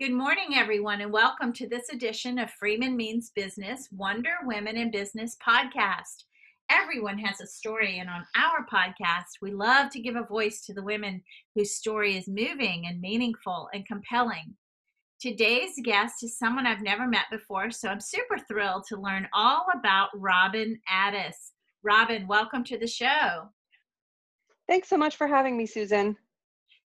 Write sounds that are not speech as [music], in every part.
Good morning, everyone, and welcome to this edition of Freeman Means Business Wonder Women in Business podcast. Everyone has a story, and on our podcast, we love to give a voice to the women whose story is moving and meaningful and compelling. Today's guest is someone I've never met before, so I'm super thrilled to learn all about Robyn Addis. Robyn, welcome to the show. Thanks so much for having me, Susan.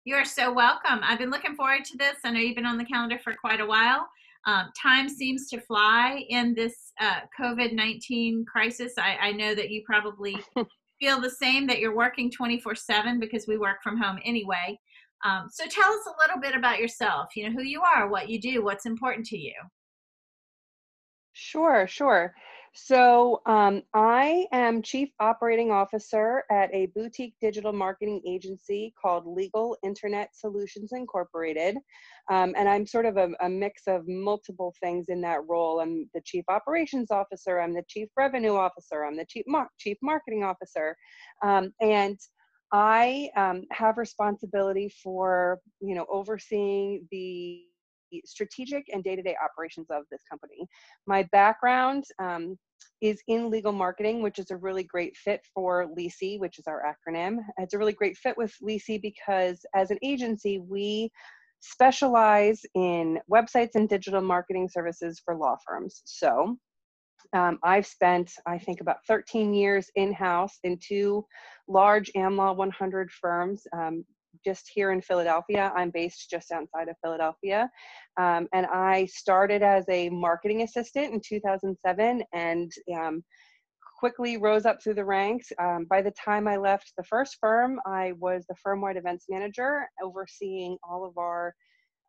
You are so welcome. I've been looking forward to this. I know you've been on the calendar for quite a while. Um, time seems to fly in this uh, COVID 19 crisis. I, I, know that you probably [laughs] feel the same, that you're working 24 7 because we work from home anyway. Um, so tell us a little bit about yourself, you know, who you are, what you do, what's important to you. Sure, sure. So um, I am Chief Operating Officer at a boutique digital marketing agency called Legal Internet Solutions Incorporated. Um, and I'm sort of a, a, mix of multiple things in that role. I'm the Chief Operations Officer, I'm the Chief Revenue Officer, I'm the Chief, Mar- Chief Marketing Officer. Um, and I um, have responsibility for, you know, overseeing the strategic and day-to-day operations of this company. My background um, is in legal marketing, which is a really great fit for LISI, which is our acronym. It's a really great fit with LISI because as an agency, we specialize in websites and digital marketing services for law firms. So um, I've spent, I think, about 13 years in house in two large AmLaw 100 firms, um, just here in Philadelphia. I'm based just outside of Philadelphia. Um, and I started as a marketing assistant in 2007 and um, quickly rose up through the ranks. Um, by the time I left the first firm, I was the firm wide events manager, overseeing all of our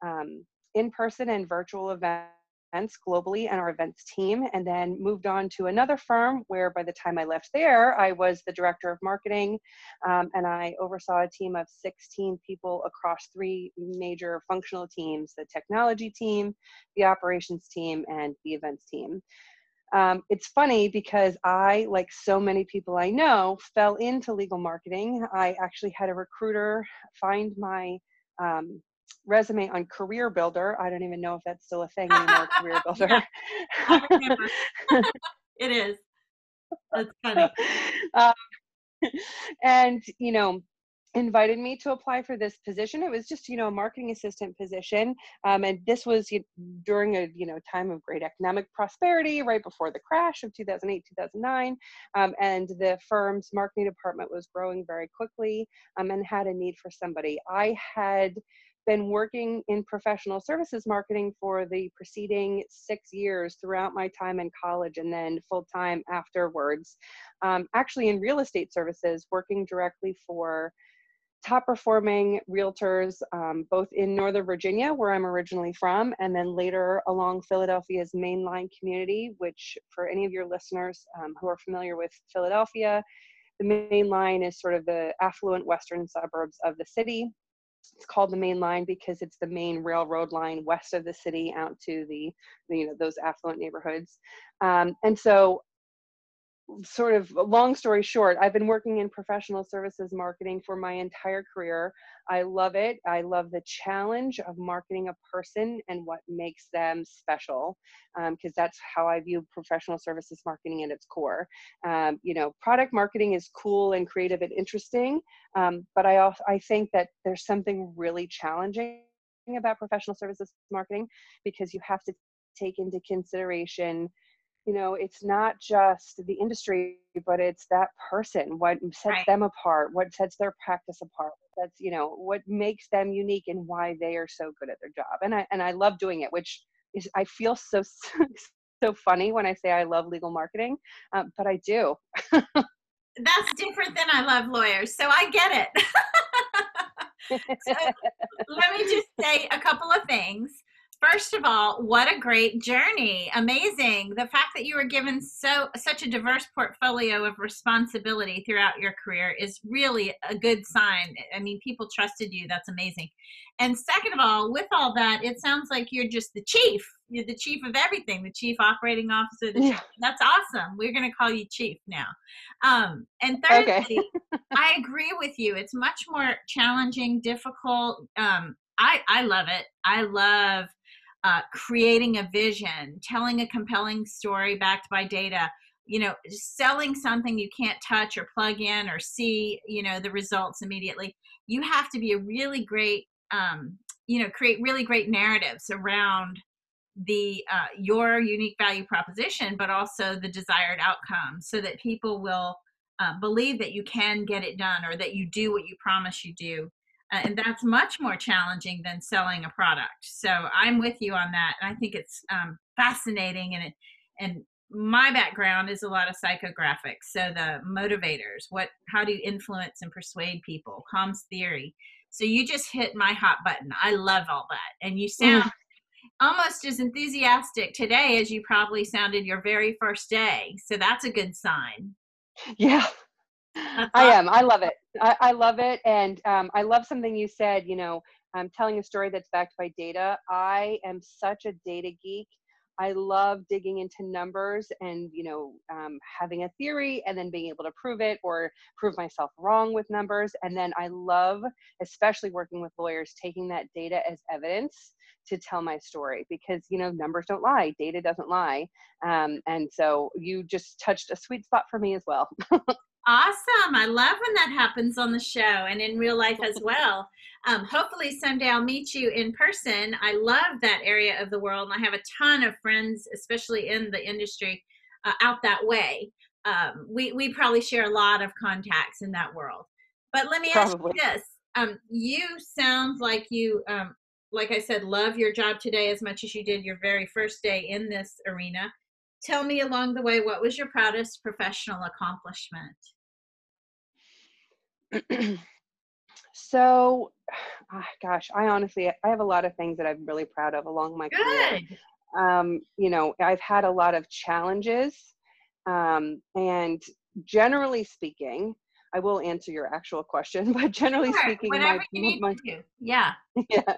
um, in person and virtual events events globally and our events team, and then moved on to another firm where by the time I left there, I was the director of marketing um, and I oversaw a team of 16 people across three major functional teams the technology team, the operations team, and the events team. Um, it's funny because I, like so many people I know, fell into legal marketing. I actually had a recruiter find my um, resume on Career Builder. I don't even know if that's still a thing anymore, Career [laughs] Builder. [laughs] it is. That's funny. [laughs] Um, and, you know, invited me to apply for this position. It was just, you know, a marketing assistant position. Um, and this was you know, during a, you know, time of great economic prosperity right before the crash of 2008, 2009. Um, and the firm's marketing department was growing very quickly um, and had a need for somebody. I had been working in professional services marketing for the preceding six years throughout my time in college and then full time afterwards. Um, actually, in real estate services, working directly for top performing realtors um, both in Northern Virginia, where I'm originally from, and then later along Philadelphia's mainline community, which for any of your listeners um, who are familiar with Philadelphia, the main line is sort of the affluent western suburbs of the city it's called the main line because it's the main railroad line west of the city out to the, you know those affluent neighborhoods. Um, and so sort of long story short, I've been working in professional services marketing for my entire career. I love it. I love the challenge of marketing a person and what makes them special, because um, that's how I view professional services marketing at its core. Um, you know, product marketing is cool and creative and interesting, um, but I also I think that there's something really challenging about professional services marketing because you have to take into consideration you know it's not just the industry but it's that person what sets right. them apart what sets their practice apart that's you know what makes them unique and why they are so good at their job and i and i love doing it which is i feel so [laughs] so funny when i say i love legal marketing um, but i do. [laughs] That's different than i love lawyers so i get it. [laughs] So, let me just say a couple of things first of all, what a great journey. Amazing. The fact that you were given so such a diverse portfolio of responsibility throughout your career is really a good sign. I mean, people trusted you. That's amazing. And second of all, with all that, it sounds like you're just the chief. You're the chief of everything, the chief operating officer. Yeah. That's awesome. We're going to call you chief now. Um, and thirdly, okay. I agree with you. It's much more challenging, difficult. Um, I, I love it. I love uh, creating a vision, telling a compelling story backed by data, you know, selling something you can't touch or plug in or see, you know, the results immediately. You have to be a really great, um, you know, create really great narratives around the uh, your unique value proposition, but also the desired outcome, so that people will uh, believe that you can get it done or that you do what you promise you do and that's much more challenging than selling a product. So I'm with you on that, and I think it's um, fascinating. And it, and my background is a lot of psychographics, so the motivators, what, how do you influence and persuade people, comms theory. So you just hit my hot button. I love all that, and you sound. Mm. Almost as enthusiastic today as you probably sounded your very first day. So that's a good sign. Yeah, I [laughs] am. I love it. I, I love it. And um, I love something you said, you know, I'm telling a story that's backed by data. I am such a data geek. I love digging into numbers and, you know, um, having a theory and then being able to prove it or prove myself wrong with numbers. And then I love, especially working with lawyers, taking that data as evidence to tell my story because you know numbers don't lie data doesn't lie um, and so you just touched a sweet spot for me as well [laughs] Awesome. I love when that happens on the show and in real life as [laughs] well. Um, hopefully, someday I'll meet you in person. I love that area of the world, and I have a ton of friends, especially in the industry, uh, out that way. Um, we, we probably share a lot of contacts in that world. But let me probably. ask you this um, you sound like you, um, like I said, love your job today as much as you did your very first day in this arena. Tell me along the way, what was your proudest professional accomplishment? [clears throat] so oh, [sighs] gosh i honestly i have a lot of things that i'm really proud of along my Good. career um, you know i've had a lot of challenges um, and generally speaking i will answer your actual question [laughs] but generally sure. speaking my, you need [laughs] my, to. yeah yeah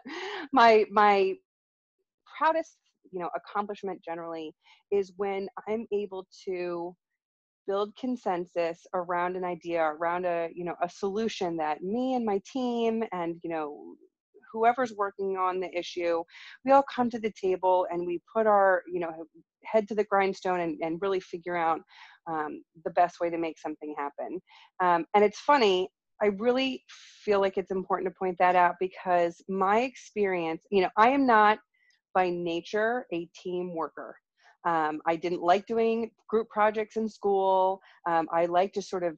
my my proudest you know accomplishment generally is when i'm able to build consensus around an idea around a you know a solution that me and my team and you know whoever's working on the issue we all come to the table and we put our you know head to the grindstone and, and really figure out um, the best way to make something happen. Um, and it's funny i really feel like it's important to point that out because my experience you know i am not by nature a team worker um, I didn't like doing group projects in school. Um, I like just sort of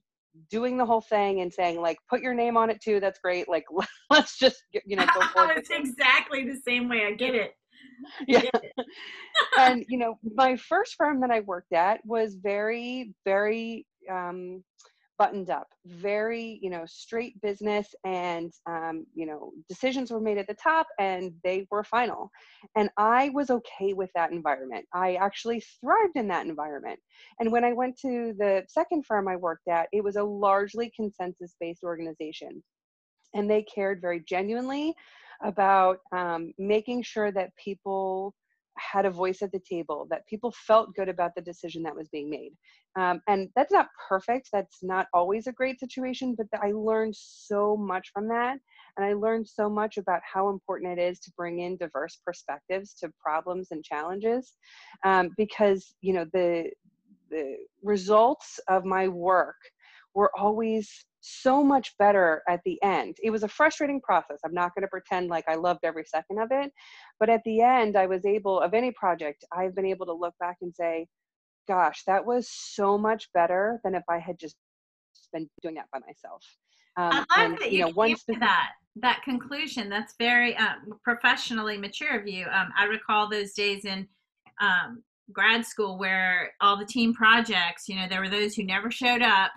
doing the whole thing and saying like, put your name on it too. That's great. Like, [laughs] let's just you know go [laughs] for it. it's exactly the same way. I get it. [laughs] yeah. and you know, my first firm that I worked at was very, very um, buttoned up, very, you know, straight business and, um, you know, decisions were made at the top and they were final. And I was okay with that environment. I actually thrived in that environment. And when I went to the second firm I worked at, it was a largely consensus based organization. And they cared very genuinely about um, making sure that people had a voice at the table, that people felt good about the decision that was being made. Um, and that's not perfect. That's not always a great situation, but I learned so much from that. And I learned so much about how important it is to bring in diverse perspectives to problems and challenges. Um, because, you know, the, the results of my work were always so much better at the end. It was a frustrating process. I'm not going to pretend like I loved every second of it. But at the end, I was able, of any project, I've been able to look back and say, gosh, that was so much better than if I had just been doing that by myself. Um, I love and, that you, you know, one specific- that that conclusion. That's very um, professionally mature of you. Um, I recall those days in um, grad school where all the team projects, you know, there were those who never showed up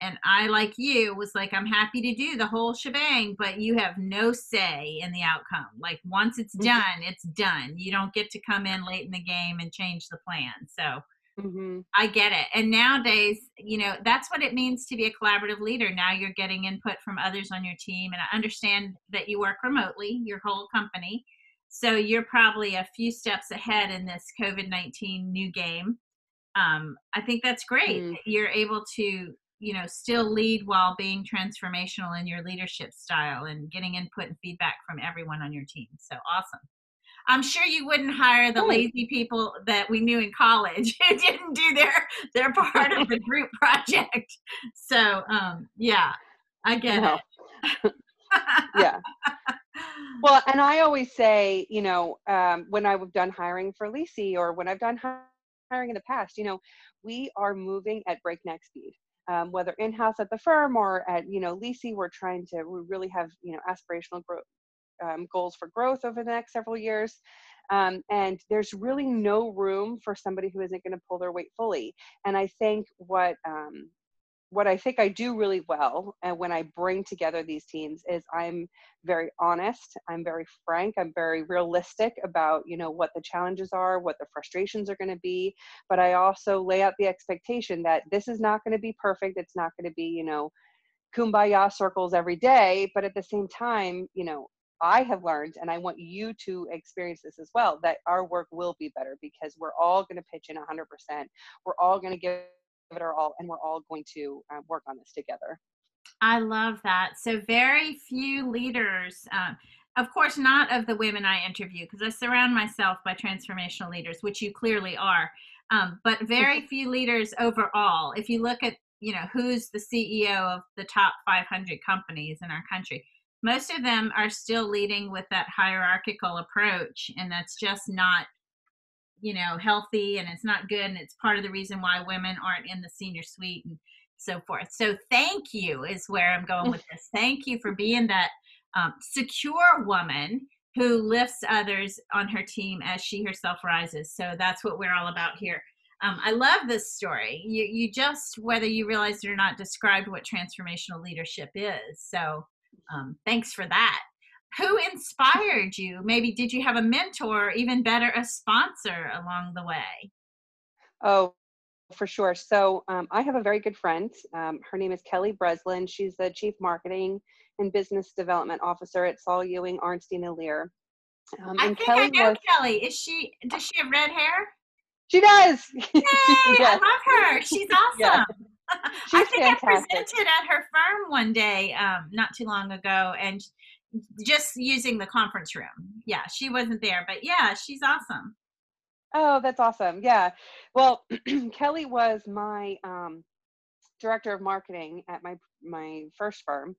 and I, like you, was like, I'm happy to do the whole shebang, but you have no say in the outcome. Like once it's mm-hmm. done, it's done. You don't get to come in late in the game and change the plan. So mm-hmm. I get it. And nowadays, you know, that's what it means to be a collaborative leader. Now you're getting input from others on your team, and I understand that you work remotely, your whole company. So you're probably a few steps ahead in this COVID 19 new game. Um, I think that's great. Mm. You're able to you know still lead while being transformational in your leadership style and getting input and feedback from everyone on your team so awesome I'm sure you wouldn't hire the lazy people that we knew in college [laughs] who didn't do their their part of the [laughs] group project. So um, yeah, I get no. it. [laughs] yeah. Well, and I always say, you know, um, when I've done hiring for Lisi or when I've done hiring in the past, you know, we are moving at breakneck speed. Um, whether in-house at the firm or at you know Lisi, we're trying to we really have you know aspirational um, goals for growth over the next several years. Um, and there's really no room for somebody who isn't going to pull their weight fully. And I think what um, what I think I do really well, and when I bring together these teams, is I'm very honest, I'm very frank, I'm very realistic about you know what the challenges are, what the frustrations are going to be, but I also lay out the expectation that this is not going to be perfect. It's not going to be you know kumbaya circles every day, but at the same time, you know I have learned, and I want you to experience this as well, that our work will be better because we're all going to pitch in 100%. We're all going to give it our all, and we're all going to uh, work on this together. I love that. So, very few leaders, uh, of course, not of the women I interview, because I surround myself by transformational leaders, which you clearly are, um, but very [laughs] few leaders overall. If you look at you know who's the ceo of the top 500 companies in our country most of them are still leading with that hierarchical approach and that's just not you know healthy and it's not good and it's part of the reason why women aren't in the senior suite and so forth. So thank you is where i'm going with this. Thank you for being that um, secure woman who lifts others on her team as she herself rises. So that's what we're all about here. Um, i love this story. You, you just whether you realize it or not described what transformational leadership is. So um, thanks for that. Who inspired you? Maybe did you have a mentor, or even better, a sponsor along the way? Oh, for sure. So um, I have a very good friend. Um, her name is Kelly Breslin. She's the Chief Marketing and Business Development Officer at Saul Ewing Arnstein and Lehr. Um, I think Kelly I know was, Kelly. Is she? Does she have red hair? She does. [laughs] Yay! I love her. She's [laughs] awesome. Yeah. [laughs] I think fantastic. I presented at her firm one day, um, not too long ago, and just using the conference room. Yeah, she wasn't there, but yeah, she's awesome. Oh, that's awesome. Yeah. Well, [clears throat] Kelly was my um, director of marketing at my my first firm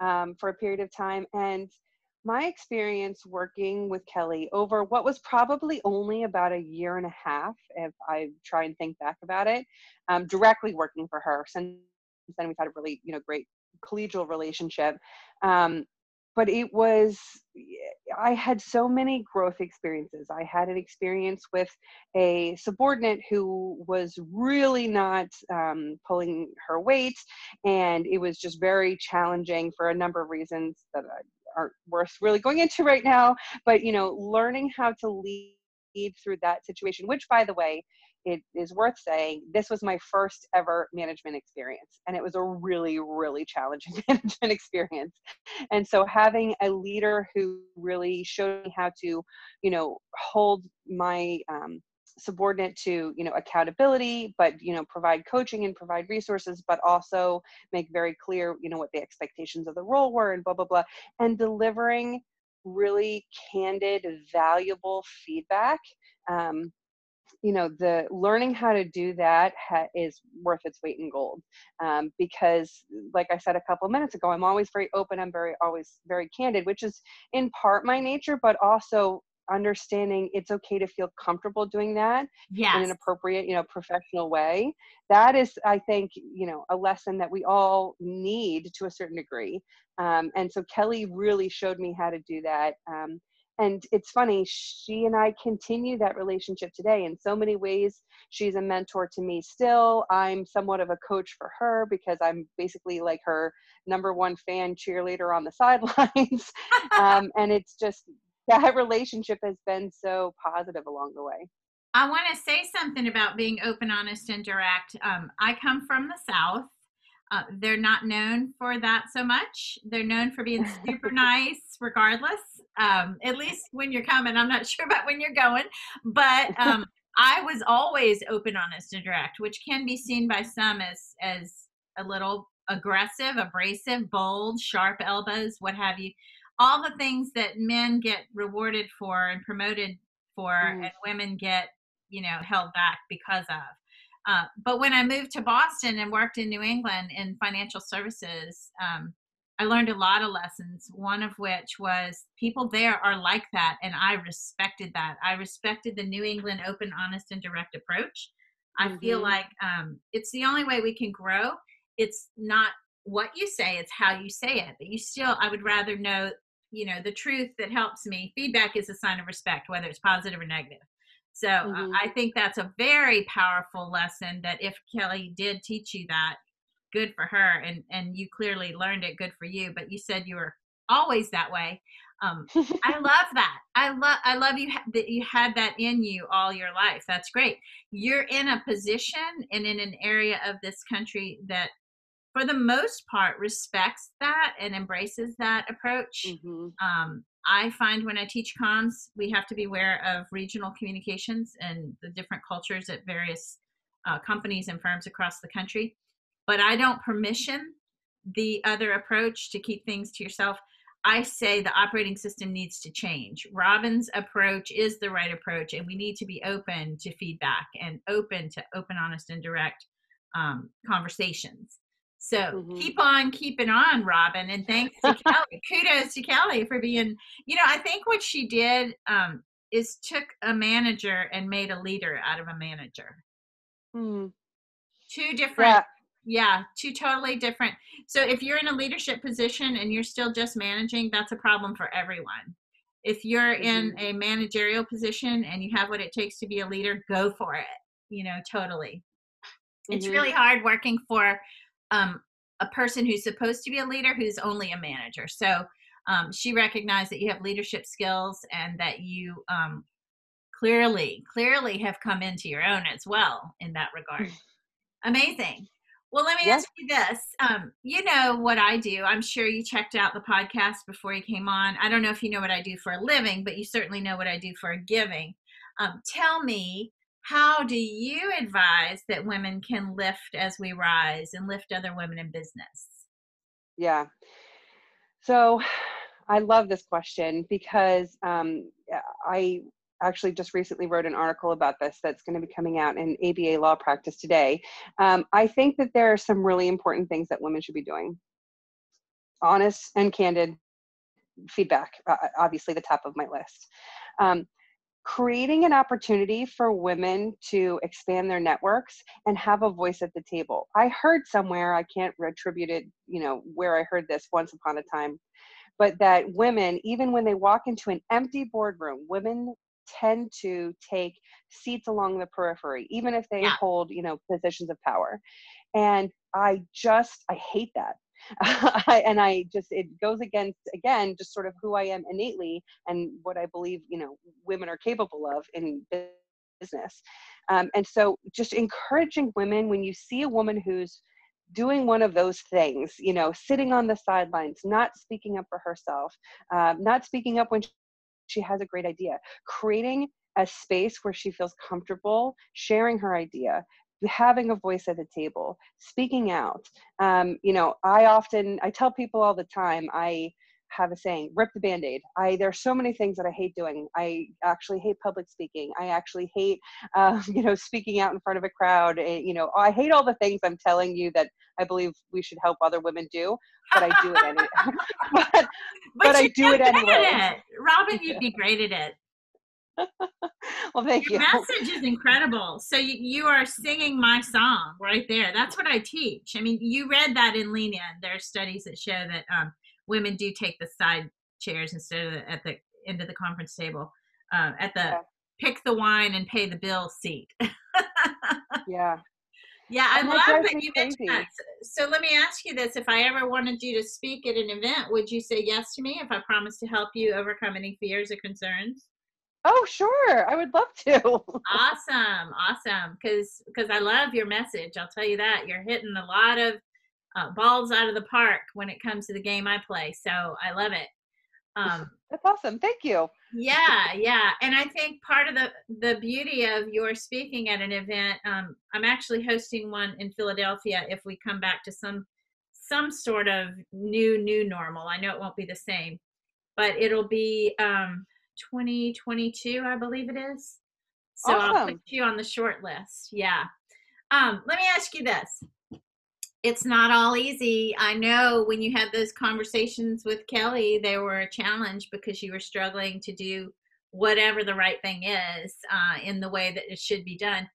um, for a period of time, and my experience working with Kelly over what was probably only about a year and a half, if I try and think back about it, um, directly working for her. Since then, we've had a really, you know, great collegial relationship. Um, but it was, I had so many growth experiences. I had an experience with a subordinate who was really not um, pulling her weight, and it was just very challenging for a number of reasons that aren't worth really going into right now but you know learning how to lead through that situation which by the way it is worth saying this was my first ever management experience and it was a really really challenging [laughs] management experience. And so having a leader who really showed me how to you know hold my um, subordinate to you know accountability but you know provide coaching and provide resources but also make very clear you know what the expectations of the role were and blah blah blah and delivering really candid valuable feedback um, you know the learning how to do that ha- is worth its weight in gold um, because like i said a couple of minutes ago i'm always very open i'm very always very candid which is in part my nature but also understanding it's okay to feel comfortable doing that yes. in an appropriate you know professional way that is i think you know a lesson that we all need to a certain degree um, and so kelly really showed me how to do that um, and it's funny she and i continue that relationship today in so many ways she's a mentor to me still i'm somewhat of a coach for her because i'm basically like her number one fan cheerleader on the [laughs] sidelines um, and it's just that relationship has been so positive along the way. I want to say something about being open, honest, and direct. Um, I come from the South. Uh, they're not known for that so much. They're known for being [laughs] super nice, regardless. Um, at least when you're coming. I'm not [laughs] sure about when you're going, but [laughs] um, I was always open, honest, and direct, which can be seen by some as as a little aggressive, abrasive, bold, sharp elbows, what have you. all the things that men get rewarded for and promoted for mm. and women get you know held back because of uh, but when i moved to boston and worked in new england in financial services um, i learned a lot of lessons one of which was people there are like that and i respected that. I respected the new england open honest and direct approach. I mm-hmm. feel like um, it's the only way we can grow. It's not what you say it's how you say it but you still i would rather know you know the truth that helps me. Feedback is a sign of respect whether it's positive or negative so uh, mm-hmm. uh, i think that's a very powerful lesson that if kelly did teach you that good for her and and you clearly learned it good for you but you said you were always that way. Um, i [laughs] love that. I love i love you ha- that you had that in you all your life. That's great. You're in a position and in an area of this country that for the most part respects that and embraces that approach. Mm-hmm. um, i find when i teach comms we have to be aware of regional communications and the different cultures at various uh, companies and firms across the country. But i don't permission the other approach to keep things to yourself. I say the operating system needs to change. Robyn's approach is the right approach and we need to be open to feedback and open to open honest and direct um, conversations so mm-hmm. keep on keeping on, Robyn, and thanks to [laughs] Kelly. Kudos to Kelly for being. You know, I think what she did um, is took a manager and made a leader out of a manager. Mm. Two different. Yeah. yeah, two totally different. So if you're in a leadership position and you're still just managing, that's a problem for everyone. If you're mm-hmm. in a managerial position and you have what it takes to be a leader, go for it. You know, totally. Mm-hmm. It's really hard working for um, a person who's supposed to be a leader who's only a manager. So um, she recognized that you have leadership skills and that you um, clearly, clearly have come into your own as well in that regard. [laughs] Amazing. Well, let me yes. ask you this. Um, you know what I do. I'm sure you checked out the podcast before you came on. I don't know if you know what I do for a living, but you certainly know what I do for a giving. Um, tell me how do you advise that women can lift as we rise and lift other women in business? Yeah. So I love this question because um, I actually just recently wrote an article about this that's going to be coming out in ABA law practice today. Um, I think that there are some really important things that women should be doing. Honest and candid feedback, uh, obviously, the top of my list. Um, creating an opportunity for women to expand their networks and have a voice at the table. I heard somewhere, I can't attribute it, you know, where I heard this once upon a time, but that women, even when they walk into an empty boardroom, women tend to take seats along the periphery, even if they yeah. hold, you know, positions of power. And I just, I hate that. [laughs] and I just it goes against again just sort of who I am innately and what I believe you know women are capable of in business. Um, and so just encouraging women when you see a woman who's doing one of those things, you know, sitting on the sidelines, not speaking up for herself, um, not speaking up when she has a great idea, creating a space where she feels comfortable sharing her idea, having a voice at the table speaking out. Um, you know i often i tell people all the time i have a saying rip the band-aid. I there are so many things that i hate doing. I actually hate public speaking. I actually hate uh, [laughs] you know speaking out in front of a crowd. Eh, you know i hate all the things i'm telling you that i believe we should help other women do but i do it anyway [laughs] but, but, but i do it anyway. it. robyn you'd be great at it [laughs] well, thank Your you. message is incredible. So you, you are singing my song right there. That's what I teach. I mean, you read that in Lean In. There are studies that show that um, women do take the side chairs instead of the, at the end of the conference table, uh, at the yeah. pick the wine and pay the bill seat. [laughs] yeah. Yeah, I love that you mentioned that. So let me ask you this: If I ever wanted you to speak at an event, would you say yes to me if I promised to help you overcome any fears or concerns? Oh, sure. I would love to. [laughs] awesome. Awesome. Because because I love your message. I'll tell you that. You're hitting a lot of uh, balls out of the park when it comes to the game I play. So I love it. Um, [laughs] That's awesome. Thank you. Yeah, yeah. And I think part of the the beauty of your speaking at an event, um, I'm actually hosting one in Philadelphia. If we come back to some some sort of new new normal, I know it won't be the same but it'll be um, 2022, I believe it is. So awesome. I'll put you on the short list. Yeah. Um, let me ask you this. It's not all easy. I know when you had those conversations with Kelly, they were a challenge because you were struggling to do whatever the right thing is uh, in the way that it should be done.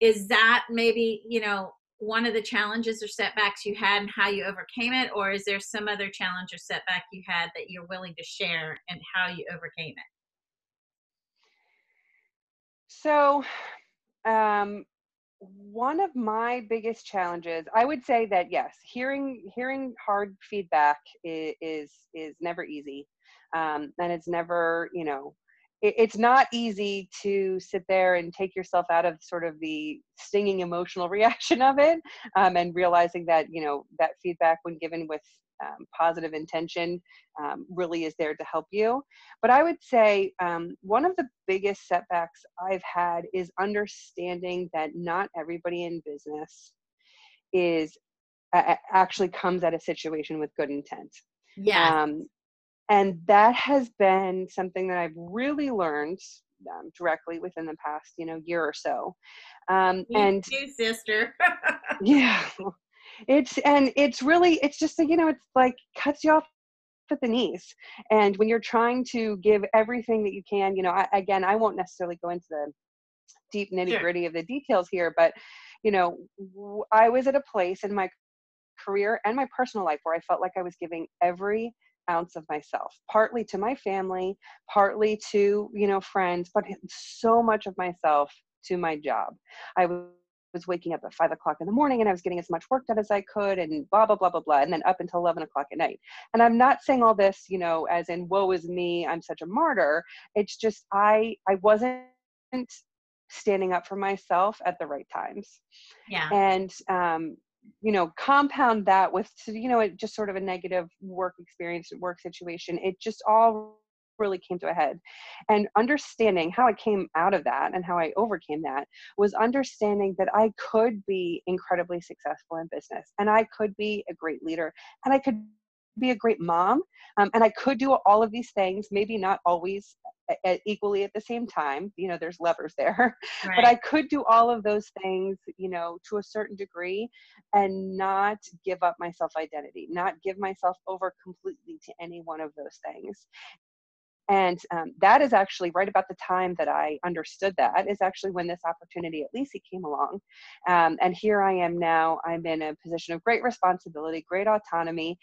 Is that maybe, you know, one of the challenges or setbacks you had and how you overcame it? Or is there some other challenge or setback you had that you're willing to share and how you overcame it? So, um, one of my biggest challenges, I would say that yes, hearing hearing hard feedback is is, is never easy, um, and it's never you know it's not easy to sit there and take yourself out of sort of the stinging emotional [laughs] reaction of it um, and realizing that you know that feedback when given with um, positive intention um, really is there to help you. But i would say um, one of the biggest setbacks i've had is understanding that not everybody in business is uh, actually comes at a situation with good intent. Yeah um, and that has been something that i've really learned um, directly within the past you know year or so. Um, and too, sister. [laughs] Yeah. It's and it's really it's just you know it's like cuts you off at the knees. And when you're trying to give everything that you can you know I, again i won't necessarily go into the deep nitty gritty sure. of the details here but you know i was at a place in my career and my personal life where i felt like i was giving every ounce of myself partly to my family partly to you know friends but so much of myself to my job i was waking up at five o'clock in the morning and I was getting as much work done as I could and blah, blah, blah, blah, blah. And then up until 11 o'clock at night. And I'm not saying all this, you know, as in woe is me, I'm such a martyr. It's just, I, I wasn't standing up for myself at the right times. Yeah. And, um, you know compound that with you know it just sort of a negative work experience work situation it just all really came to a head. And understanding how i came out of that and how i overcame that was understanding that i could be incredibly successful in business and i could be a great leader and i could be a great mom um, and i could do all of these things maybe not always equally at the same time you know there's levers there right. [laughs] but i could do all of those things you know to a certain degree and not give up my self identity not give myself over completely to any one of those things and um, that is actually right about the time that I understood that is actually when this opportunity at Lisi came along. Um, and here I am now. I'm in a position of great responsibility, great autonomy,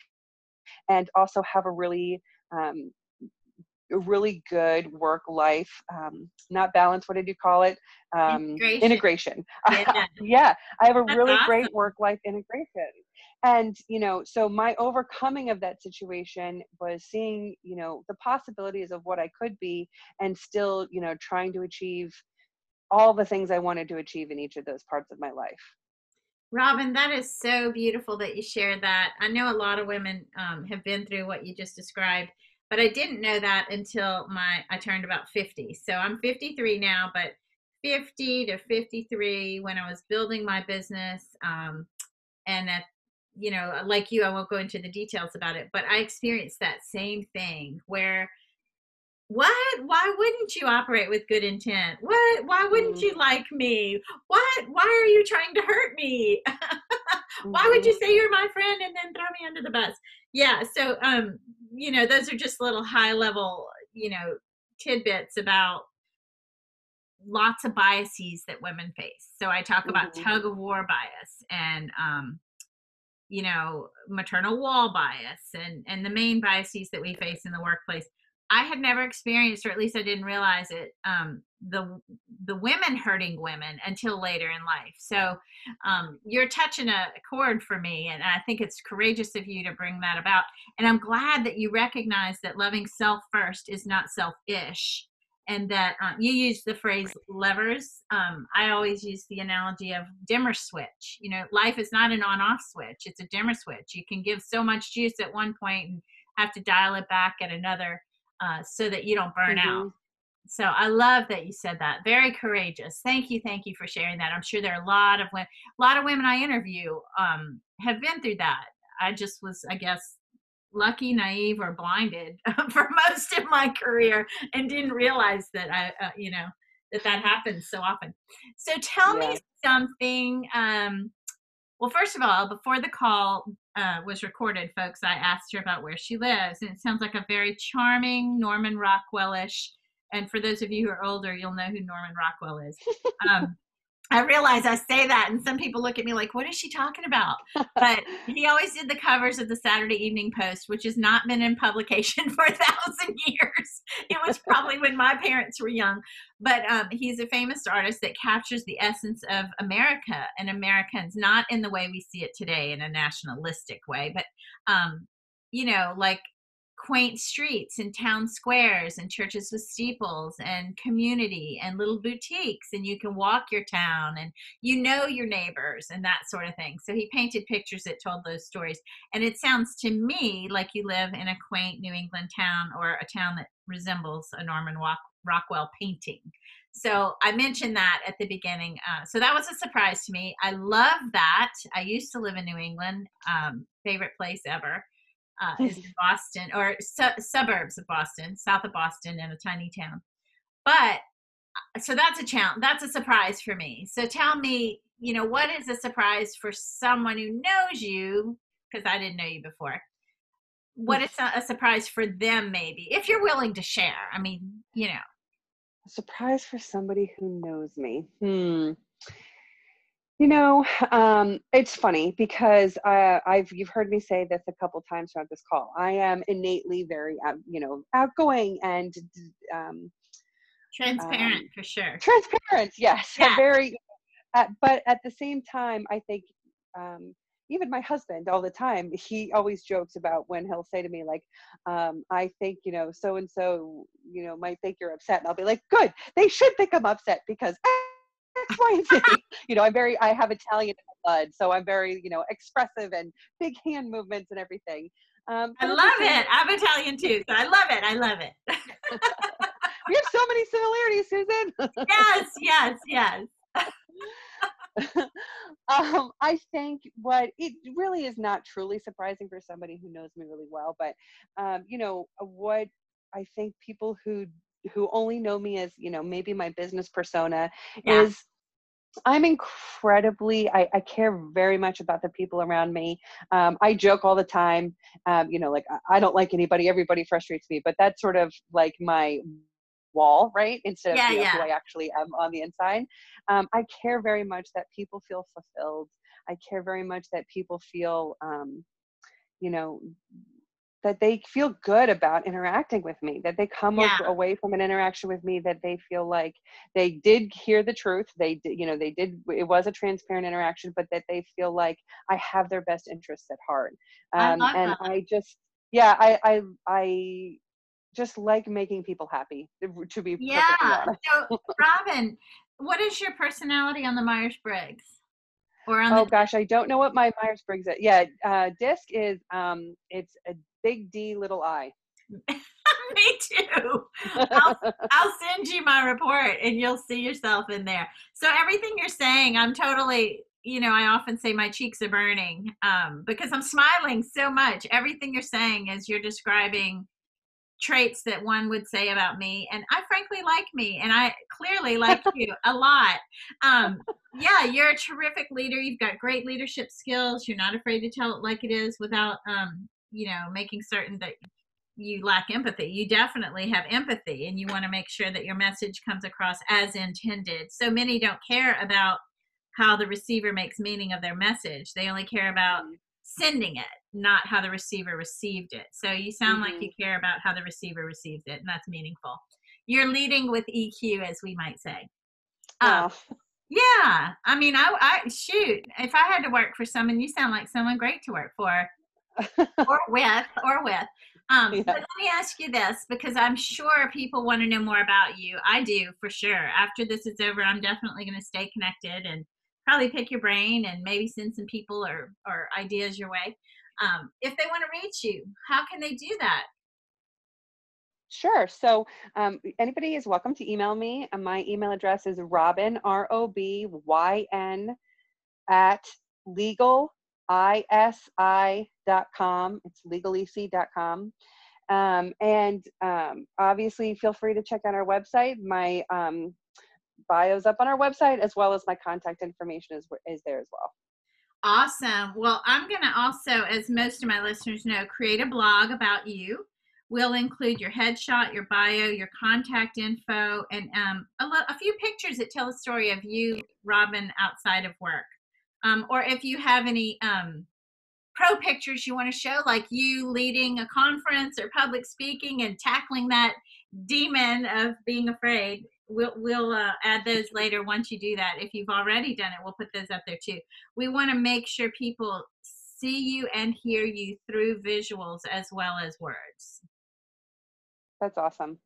and also have a really um, really good work life um, not balance what did you call it um, integration, integration. [laughs] Yeah. yeah. i have a That's really awesome. great work life integration and you know so my overcoming of that situation was seeing you know the possibilities of what i could be and still you know trying to achieve all the things i wanted to achieve in each of those parts of my life robyn that is so beautiful that you shared that i know a lot of women um, have been through what you just described but i didn't know that until my i turned about 50 so i'm 53 now but 50 to 53 when i was building my business um, and at you know, like you, I won't go into the details about it, but I experienced that same thing where what? Why wouldn't you operate with good intent? What? Why wouldn't mm. you like me? What? Why are you trying to hurt me? [laughs] Why would you mm-hmm. say you're my friend and then throw me under the bus yeah so um you know those are just little high level you know tidbits about lots of biases that women face so i talk about mm-hmm. tug of war bias and um you know maternal wall bias and and the main biases that we face in the workplace i had never experienced or at least i didn't realize it um, the the women hurting women until later in life so um, you're touching a chord for me and i think it's courageous of you to bring that about and i'm glad that you recognize that loving self first is not selfish and that um, you use the phrase levers. Um, I always use the analogy of dimmer switch. You know, life is not an on off switch, it's a dimmer switch. You can give so much juice at one point and have to dial it back at another uh, so that you don't burn mm-hmm. out. So I love that you said that. Very courageous. Thank you, thank you for sharing that. I'm sure there are a lot of women, a lot of women I interview um, have been through that. I just was, I guess, lucky, naive, or blinded [laughs] for most of my career and didn't realize that I, uh, you know, that that happens so often. So tell yeah. me something. Um, well, first of all, before the call uh, was recorded, folks, I asked her about where she lives, and it sounds like a very charming Norman Rockwellish. And for those of you who are older, you'll know who Norman Rockwell is. Um, I realize I say that, and some people look at me like, "What is she talking about?" But [laughs] he always did the covers of the Saturday Evening Post, which has not been in publication [laughs] for a thousand years. It was probably when my parents were young. But um, he's a famous artist that captures the essence of America and Americans, not in the way we see it today in a nationalistic way, but um, you know, like quaint streets and town squares and churches with steeples and community and little boutiques and you can walk your town and you know your neighbors and that sort of thing. So he painted pictures that told those stories. And it sounds to me like you live in a quaint new england town or a town that resembles a norman rockwell painting. So i mentioned that at the beginning uh, so that was a surprise to me. I love that. I used to live in new england um, favorite place ever uh, is in Boston or su- suburbs of Boston, south of Boston, in a tiny town. But uh, so that's a challenge. That's a surprise for me. So tell me, you know, what is a surprise for someone who knows you? Because I didn't know you before. What is a, a surprise for them, maybe, if you're willing to share? I mean, you know, a surprise for somebody who knows me. Hmm. You know, um, it's funny because uh, I've you've heard me say this a couple times throughout this call. I am innately very, you know, outgoing and um, transparent um, for sure. Transparent, yes, yeah. very. Uh, but at the same time, I think um, even my husband all the time he always jokes about when he'll say to me like um, i think you know so and so you know might think you're upset and i'll be like good they should think i'm upset because X, Y, and Z. you know, I'm very, I have Italian blood, so I'm very, you know, expressive and big hand movements and everything. Um, I love it. I'm Italian too, so I love it. I love it. [laughs] we have so many similarities, Susan. yes, yes, yes. [laughs] um, I think what it really is not truly surprising for somebody who knows me really well, but um, you know what I think people who who only know me as you know maybe my business persona yeah. is I'm incredibly, I, I, care very much about the people around me. Um, I joke all the time, um, you know, like I don't like anybody, everybody frustrates me, but that's sort of like my wall, right? Instead yeah, of you know, yeah. who I actually am on the inside. Um, I care very much that people feel fulfilled. I care very much that people feel, um, you know, that they feel good about interacting with me that they come yeah. away from an interaction with me that they feel like they did hear the truth they did you know they did it was a transparent interaction but that they feel like i have their best interests at heart um, I and that. i just yeah i i i just like making people happy to be yeah so robyn what is your personality on the myers-briggs or on oh the- gosh, I don't know what my Myers Briggs is. Yeah, uh, disc is um, it's a big D, little I. [laughs] Me too. I'll, [laughs] I'll send you my report and you'll see yourself in there. So everything you're saying, I'm totally, you know, I often say my cheeks are burning um, because I'm smiling so much. Everything you're saying is you're describing traits that one would say about me and i frankly like me and i clearly like [laughs] you a lot um, yeah you're a terrific leader you've got great leadership skills you're not afraid to tell it like it is without um, you know making certain that you lack empathy. You definitely have empathy and you want to make sure that your message comes across as intended. So many don't care about how the receiver makes meaning of their message. They only care about mm-hmm. sending it not how the receiver received it. So you sound mm-hmm. like you care about how the receiver received it and that's meaningful. You're leading with eq as we might say. Um, yeah i mean I, I shoot if i had to work for someone you sound like someone great to work for or [laughs] with or with um, yeah. but let me ask you this because i'm sure people want to know more about you i do for sure after this is over i'm definitely going to stay connected and probably pick your brain and maybe send some people or or ideas your way um, if they want to reach you how can they do that Sure. So um, anybody is welcome to email me. My email address is robyn, R O B Y N, at legal isi.com. It's legalec.com. Um, and um, obviously, feel free to check out our website. My um, bio's up on our website, as well as my contact information is, is there as well. Awesome. Well, I'm going to also, as most of my listeners know, create a blog about you. We'll include your headshot, your bio, your contact info, and um, a, lo- a few pictures that tell a story of you, Robyn, outside of work. Um, or if you have any um, pro pictures you want to show, like you leading a conference or public speaking and tackling that demon of being afraid, we'll we'll uh, add those later once you do that. If you've already done it, we'll put those up there too. We want to make sure people see you and hear you through visuals as well as words. That's awesome.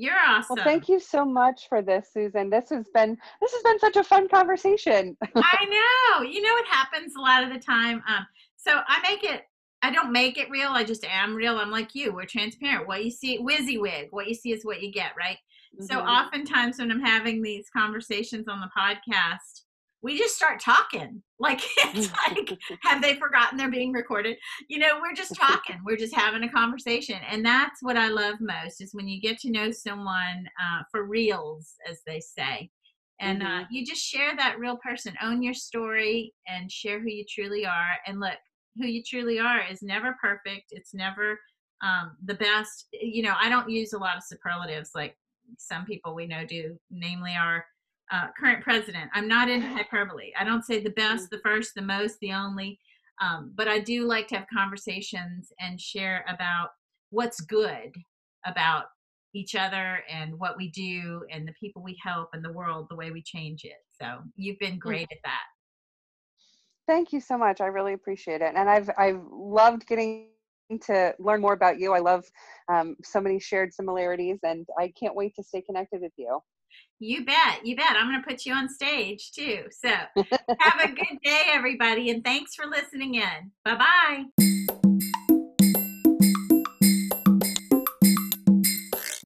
You're awesome. Well, thank you so much for this, Susan. This has been this has been such a fun conversation. [laughs] I know. You know what happens a lot of the time. Um, so I make it. I don't make it real. I just am real. I'm like you. We're transparent. What you see, WYSIWYG. What you see is what you get, right? Mm-hmm. So oftentimes when I'm having these conversations on the podcast, we just start talking. Like [laughs] it's like, have they forgotten they're being recorded? You know, we're just talking. We're just having a conversation, and that's what I love most is when you get to know someone uh, for reals, as they say, and uh, mm-hmm. uh, you just share that real person, own your story, and share who you truly are. And look, who you truly are is never perfect. It's never um, the best. You know, I don't use a lot of superlatives like some people we know do, namely our uh, current president. I'm not into hyperbole. I don't say the best, the first, the most, the only, um, but I do like to have conversations and share about what's good about each other and what we do and the people we help and the world, the way we change it. So you've been great at that. Thank you so much. I really appreciate it. And I've I've loved getting to learn more about you. I love um, so many shared similarities, and I can't wait to stay connected with you. You bet. You bet. I'm going to put you on stage too. So have a good [laughs] day, everybody, and thanks for listening in. Bye bye.